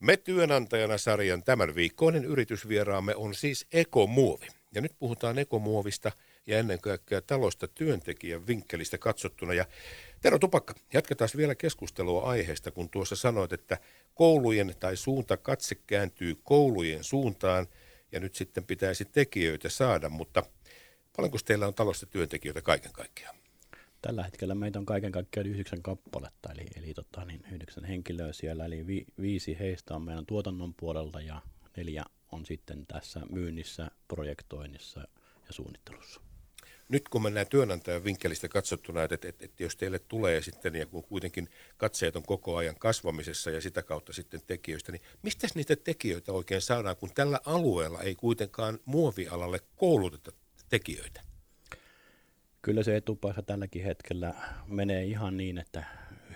Me työnantajana sarjan tämän viikkoinen yritysvieraamme on siis ekomuovi. Ja nyt puhutaan ekomuovista ja ennen kaikkea talosta työntekijän vinkkelistä katsottuna. Ja Tero Tupakka, jatketaan vielä keskustelua aiheesta, kun tuossa sanoit, että koulujen tai suunta katse kääntyy koulujen suuntaan ja nyt sitten pitäisi tekijöitä saada, mutta paljonko teillä on talosta työntekijöitä kaiken kaikkiaan? Tällä hetkellä meitä on kaiken kaikkiaan yhdeksän kappaletta, eli, eli tota, niin yhdeksän henkilöä siellä, eli vi, viisi heistä on meidän tuotannon puolelta ja neljä on sitten tässä myynnissä, projektoinnissa ja suunnittelussa. Nyt kun mennään työnantajan vinkkelistä katsottuna, että, että, että, jos teille tulee sitten, ja kun kuitenkin katseet on koko ajan kasvamisessa ja sitä kautta sitten tekijöistä, niin mistä niitä tekijöitä oikein saadaan, kun tällä alueella ei kuitenkaan muovialalle kouluteta tekijöitä? Kyllä se etupäässä tälläkin hetkellä menee ihan niin, että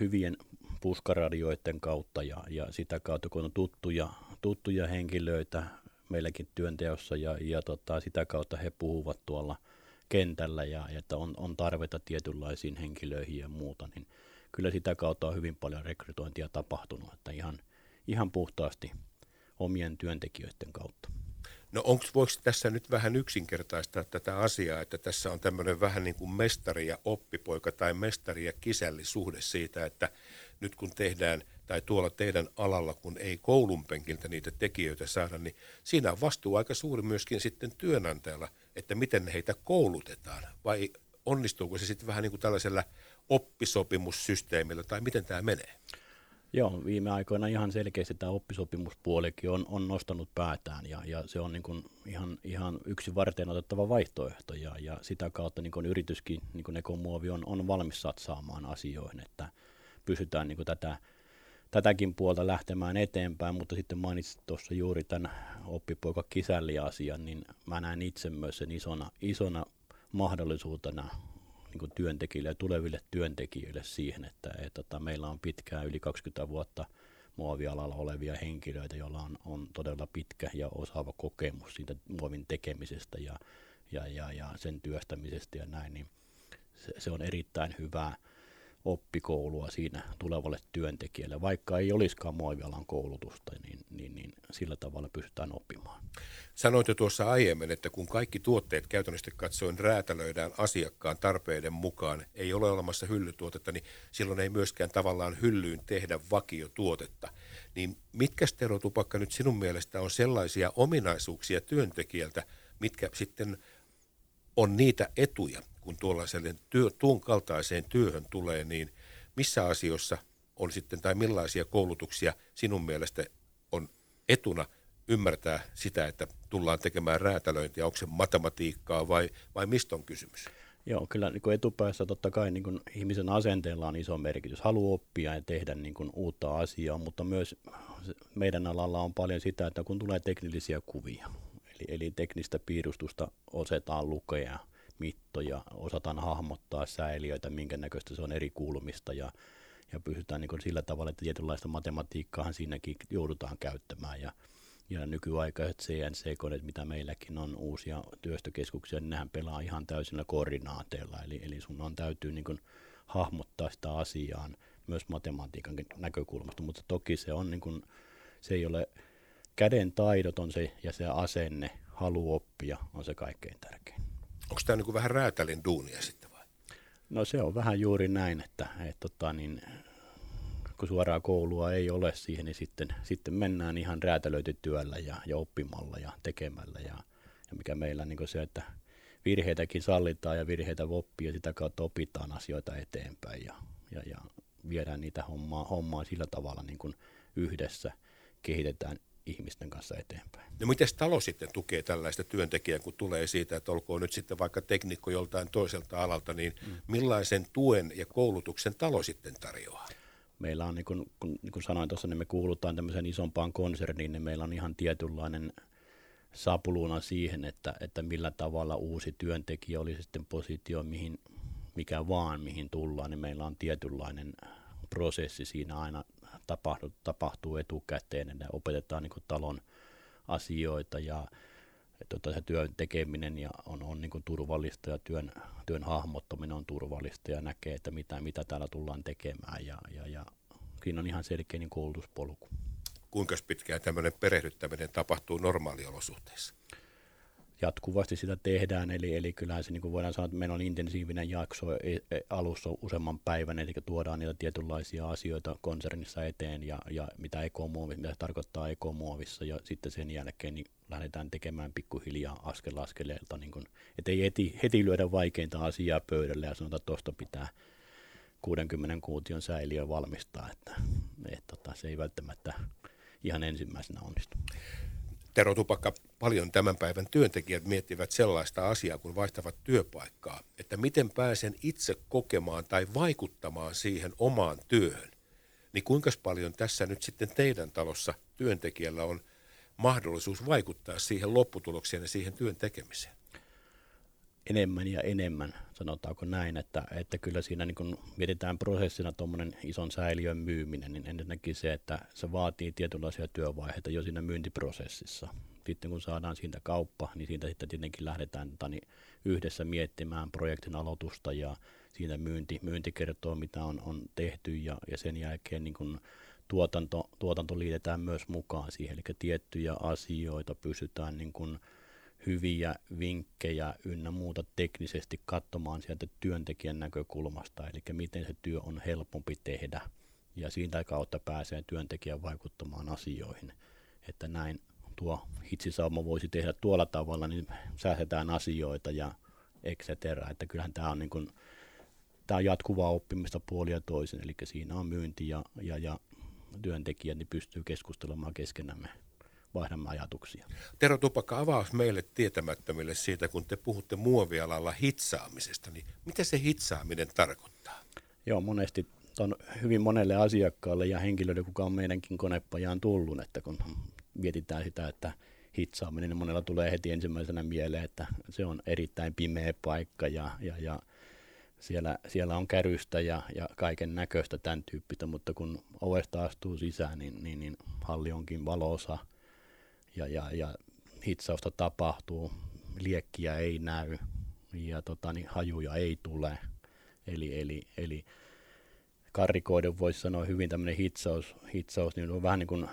hyvien puskaradioiden kautta ja, ja sitä kautta, kun on tuttuja, tuttuja henkilöitä meilläkin työnteossa ja, ja tota, sitä kautta he puhuvat tuolla kentällä ja, että on, on tarvetta tietynlaisiin henkilöihin ja muuta, niin kyllä sitä kautta on hyvin paljon rekrytointia tapahtunut, että ihan, ihan puhtaasti omien työntekijöiden kautta. No onko, voiko tässä nyt vähän yksinkertaistaa tätä asiaa, että tässä on tämmöinen vähän niin kuin mestari ja oppipoika tai mestari ja kisällisuhde siitä, että nyt kun tehdään tai tuolla teidän alalla, kun ei koulun penkiltä niitä tekijöitä saada, niin siinä on vastuu aika suuri myöskin sitten työnantajalla, että miten heitä koulutetaan vai onnistuuko se sitten vähän niin kuin tällaisella oppisopimussysteemillä tai miten tämä menee? Joo, viime aikoina ihan selkeästi tämä oppisopimuspuolikin on, on nostanut päätään ja, ja se on niin kuin ihan, ihan yksi varten otettava vaihtoehto ja, ja sitä kautta niin kuin yrityskin, niin kuin ekomuovi on, on valmis satsaamaan asioihin, että pysytään niin kuin tätä, tätäkin puolta lähtemään eteenpäin, mutta sitten mainitsit tuossa juuri tämän oppipoika kisälli-asian, niin mä näen itse myös sen isona, isona mahdollisuutena niin työntekijöille ja tuleville työntekijöille siihen, että, että, että tota, meillä on pitkään yli 20 vuotta muovialalla olevia henkilöitä, joilla on, on todella pitkä ja osaava kokemus siitä muovin tekemisestä ja, ja, ja, ja sen työstämisestä ja näin, niin se, se on erittäin hyvää oppikoulua siinä tulevalle työntekijälle, vaikka ei olisikaan muovialan koulutusta, niin, niin, niin sillä tavalla pystytään oppimaan. Sanoit jo tuossa aiemmin, että kun kaikki tuotteet käytännössä katsoen räätälöidään asiakkaan tarpeiden mukaan, ei ole olemassa hyllytuotetta, niin silloin ei myöskään tavallaan hyllyyn tehdä vakiotuotetta. Niin mitkä stereotupakka nyt sinun mielestä on sellaisia ominaisuuksia työntekijältä, mitkä sitten on niitä etuja, kun tuollaiselle työ, tuon kaltaiseen työhön tulee, niin missä asioissa on sitten, tai millaisia koulutuksia sinun mielestä on etuna ymmärtää sitä, että tullaan tekemään räätälöintiä, onko se matematiikkaa vai, vai mistä on kysymys? Joo, kyllä niin kuin etupäässä totta kai niin kuin ihmisen asenteella on iso merkitys. Haluaa oppia ja tehdä niin kuin uutta asiaa, mutta myös meidän alalla on paljon sitä, että kun tulee teknillisiä kuvia, eli, eli teknistä piirustusta osataan lukea, mittoja, osataan hahmottaa säiliöitä, minkä näköistä se on eri kulmista ja, ja pystytään niin sillä tavalla, että tietynlaista matematiikkaahan siinäkin joudutaan käyttämään. Ja, ja nykyaikaiset CNC-koneet, mitä meilläkin on uusia työstökeskuksia, niin nehän pelaa ihan täysillä koordinaateilla, eli, eli sun on täytyy niin hahmottaa sitä asiaa myös matematiikan näkökulmasta, mutta toki se on niin kuin, se ei ole käden taidot on se ja se asenne, halu oppia on se kaikkein tärkein. Onko tämä niin vähän räätälin duunia sitten vai? No se on vähän juuri näin, että et, tota, niin, kun suoraa koulua ei ole siihen, niin sitten, sitten mennään ihan räätälöitytyöllä ja, ja oppimalla ja tekemällä. Ja, ja mikä meillä niin se, että virheitäkin sallitaan ja virheitä oppii ja sitä kautta opitaan asioita eteenpäin ja, ja, ja viedään niitä hommaa, hommaa sillä tavalla niin kuin yhdessä kehitetään ihmisten kanssa eteenpäin. No miten talo sitten tukee tällaista työntekijää, kun tulee siitä, että olkoon nyt sitten vaikka teknikko joltain toiselta alalta, niin mm. millaisen tuen ja koulutuksen talo sitten tarjoaa? Meillä on, niin kuin, kun, niin kuin sanoin tuossa, niin me kuulutaan tämmöiseen isompaan konserniin, niin meillä on ihan tietynlainen sapuluna siihen, että, että millä tavalla uusi työntekijä oli sitten positio, mihin, mikä vaan, mihin tullaan, niin meillä on tietynlainen prosessi siinä aina tapahtuu, tapahtuu etukäteen, että opetetaan niin talon asioita ja tota, se työn tekeminen ja on, on niin kuin turvallista ja työn, työn hahmottaminen on turvallista ja näkee, että mitä, mitä täällä tullaan tekemään ja, ja, ja siinä on ihan selkeä niin koulutuspolku. kuinka pitkään tämmöinen perehdyttäminen tapahtuu normaaliolosuhteissa? Jatkuvasti sitä tehdään, eli, eli kyllähän se niin kuin voidaan sanoa, että meillä on intensiivinen jakso e, e, alussa useamman päivän, eli tuodaan niitä tietynlaisia asioita konsernissa eteen ja, ja mitä ekomuovi, mitä se tarkoittaa ekomuovissa ja sitten sen jälkeen niin lähdetään tekemään pikkuhiljaa askel askeleelta, niin kuin, että ei heti, heti lyödä vaikeinta asiaa pöydälle ja sanota, että tuosta pitää 60 kuution säiliö valmistaa, että, että, että tota, se ei välttämättä ihan ensimmäisenä onnistu. Tero Tupakka, paljon tämän päivän työntekijät miettivät sellaista asiaa, kun vaihtavat työpaikkaa, että miten pääsen itse kokemaan tai vaikuttamaan siihen omaan työhön. Niin kuinka paljon tässä nyt sitten teidän talossa työntekijällä on mahdollisuus vaikuttaa siihen lopputulokseen ja siihen työn tekemiseen? Enemmän ja enemmän, sanotaanko näin, että, että kyllä siinä niin kun mietitään prosessina tuommoinen ison säiliön myyminen, niin ensinnäkin se, että se vaatii tietynlaisia työvaiheita jo siinä myyntiprosessissa. Sitten kun saadaan siitä kauppa, niin siitä sitten tietenkin lähdetään tani, yhdessä miettimään projektin aloitusta ja siinä myynti, myynti kertoo, mitä on, on tehty ja, ja sen jälkeen niin kun tuotanto, tuotanto liitetään myös mukaan siihen, eli tiettyjä asioita pystytään niin kun, hyviä vinkkejä ynnä muuta teknisesti katsomaan sieltä työntekijän näkökulmasta, eli miten se työ on helpompi tehdä ja siitä kautta pääsee työntekijän vaikuttamaan asioihin. Että näin tuo hitsisauma voisi tehdä tuolla tavalla, niin säästetään asioita ja et cetera. Että kyllähän tämä on, niin kuin, tämä on jatkuvaa oppimista puolia toisen, eli siinä on myynti ja, ja, ja työntekijät niin pystyy keskustelemaan keskenämme vaihdamme ajatuksia. Tero Tupakka, avaus meille tietämättömille siitä, kun te puhutte muovialalla hitsaamisesta, niin mitä se hitsaaminen tarkoittaa? Joo, monesti on hyvin monelle asiakkaalle ja henkilölle, kuka on meidänkin konepajaan tullut, että kun mietitään sitä, että hitsaaminen, niin monella tulee heti ensimmäisenä mieleen, että se on erittäin pimeä paikka ja, ja, ja siellä, siellä on kärystä ja, ja kaiken näköistä tämän tyyppistä, mutta kun ovesta astuu sisään, niin, niin, niin halli onkin valosa – ja, ja, ja hitsausta tapahtuu, liekkiä ei näy ja tota, niin hajuja ei tule. Eli, eli, eli karrikoiden voisi sanoa hyvin tämmöinen hitsaus, hitsaus niin on vähän niin kuin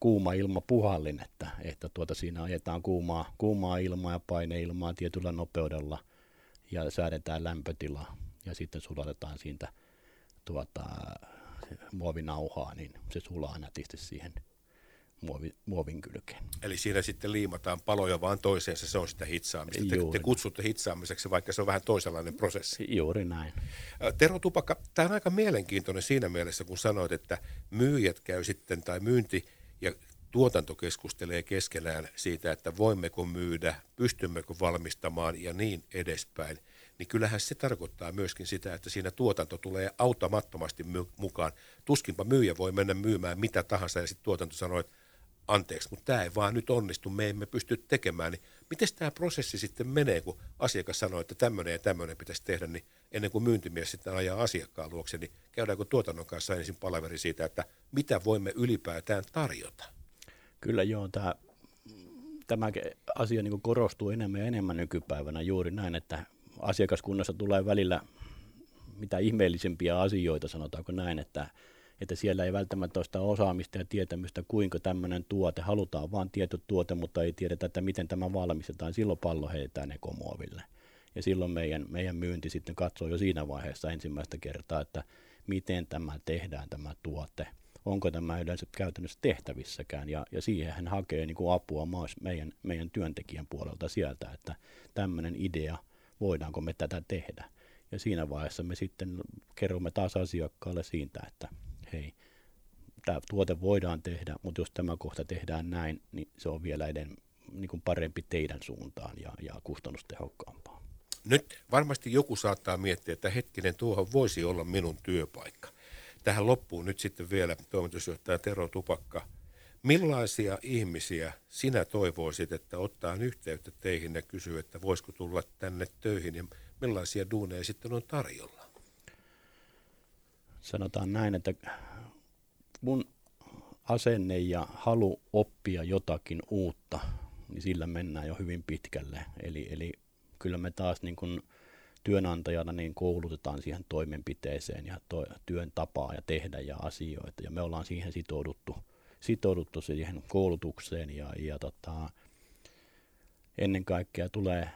kuuma ilma puhallin, että, että tuota siinä ajetaan kuumaa, kuumaa ilmaa ja paineilmaa tietyllä nopeudella ja säädetään lämpötila ja sitten sulatetaan siitä tuota, muovinauhaa, niin se sulaa nätisti siihen muovi, muovin kylkeen. Eli siinä sitten liimataan paloja vaan toiseensa, se on sitä hitsaamista. Te, te kutsutte hitsaamiseksi, vaikka se on vähän toisenlainen prosessi. Juuri näin. Tero Tupakka, tämä on aika mielenkiintoinen siinä mielessä, kun sanoit, että myyjät käy sitten, tai myynti ja tuotanto keskustelee keskenään siitä, että voimmeko myydä, pystymmekö valmistamaan ja niin edespäin niin kyllähän se tarkoittaa myöskin sitä, että siinä tuotanto tulee automattomasti mukaan. Tuskinpa myyjä voi mennä myymään mitä tahansa ja sitten tuotanto sanoo, että anteeksi, mutta tämä ei vaan nyt onnistu, me emme pysty tekemään, niin miten tämä prosessi sitten menee, kun asiakas sanoo, että tämmöinen ja tämmöinen pitäisi tehdä, niin ennen kuin myyntimies sitten ajaa asiakkaan luokse, niin käydäänkö tuotannon kanssa ensin palaveri siitä, että mitä voimme ylipäätään tarjota? Kyllä joo, tämä, tämä asia niin korostuu enemmän ja enemmän nykypäivänä juuri näin, että asiakaskunnassa tulee välillä mitä ihmeellisempiä asioita, sanotaanko näin, että että siellä ei välttämättä ole sitä osaamista ja tietämystä, kuinka tämmöinen tuote, halutaan vain tietty tuote, mutta ei tiedetä, että miten tämä valmistetaan. Silloin pallo heitetään ekomuoville. Ja silloin meidän, meidän myynti sitten katsoo jo siinä vaiheessa ensimmäistä kertaa, että miten tämä tehdään tämä tuote. Onko tämä yleensä käytännössä tehtävissäkään. Ja, ja siihen hän hakee niin kuin apua myös meidän, meidän työntekijän puolelta sieltä, että tämmöinen idea, voidaanko me tätä tehdä. Ja siinä vaiheessa me sitten kerromme taas asiakkaalle siitä, että hei, tämä tuote voidaan tehdä, mutta jos tämä kohta tehdään näin, niin se on vielä eden, niin kuin parempi teidän suuntaan ja, ja kustannustehokkaampaa. Nyt varmasti joku saattaa miettiä, että hetkinen, tuohon voisi olla minun työpaikka. Tähän loppuun nyt sitten vielä toimitusjohtaja Tero Tupakka. Millaisia ihmisiä sinä toivoisit, että ottaa yhteyttä teihin ja kysyy, että voisiko tulla tänne töihin ja millaisia duuneja sitten on tarjolla? Sanotaan näin, että mun asenne ja halu oppia jotakin uutta, niin sillä mennään jo hyvin pitkälle. Eli, eli kyllä me taas niin kuin työnantajana niin koulutetaan siihen toimenpiteeseen ja to, työn tapaa ja tehdä ja asioita. Ja me ollaan siihen sitouduttu sitouduttu siihen koulutukseen ja, ja tota, ennen kaikkea tulee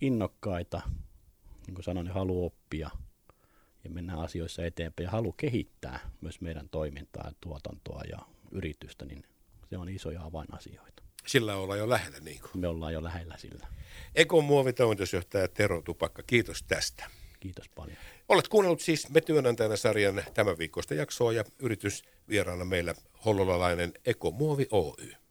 innokkaita, niin kuin sanoin, halu oppia ja mennä asioissa eteenpäin ja halu kehittää myös meidän toimintaa, tuotantoa ja yritystä, niin se on isoja avainasioita. Sillä ollaan jo lähellä, niin kuin. Me ollaan jo lähellä sillä. Ekon muovitoimitusjohtaja Tero Tupakka, kiitos tästä. Kiitos paljon. Olet kuunnellut siis Me työnantajana sarjan tämän viikosta jaksoa ja yritysvieraana meillä hollolalainen Ekomuovi Oy.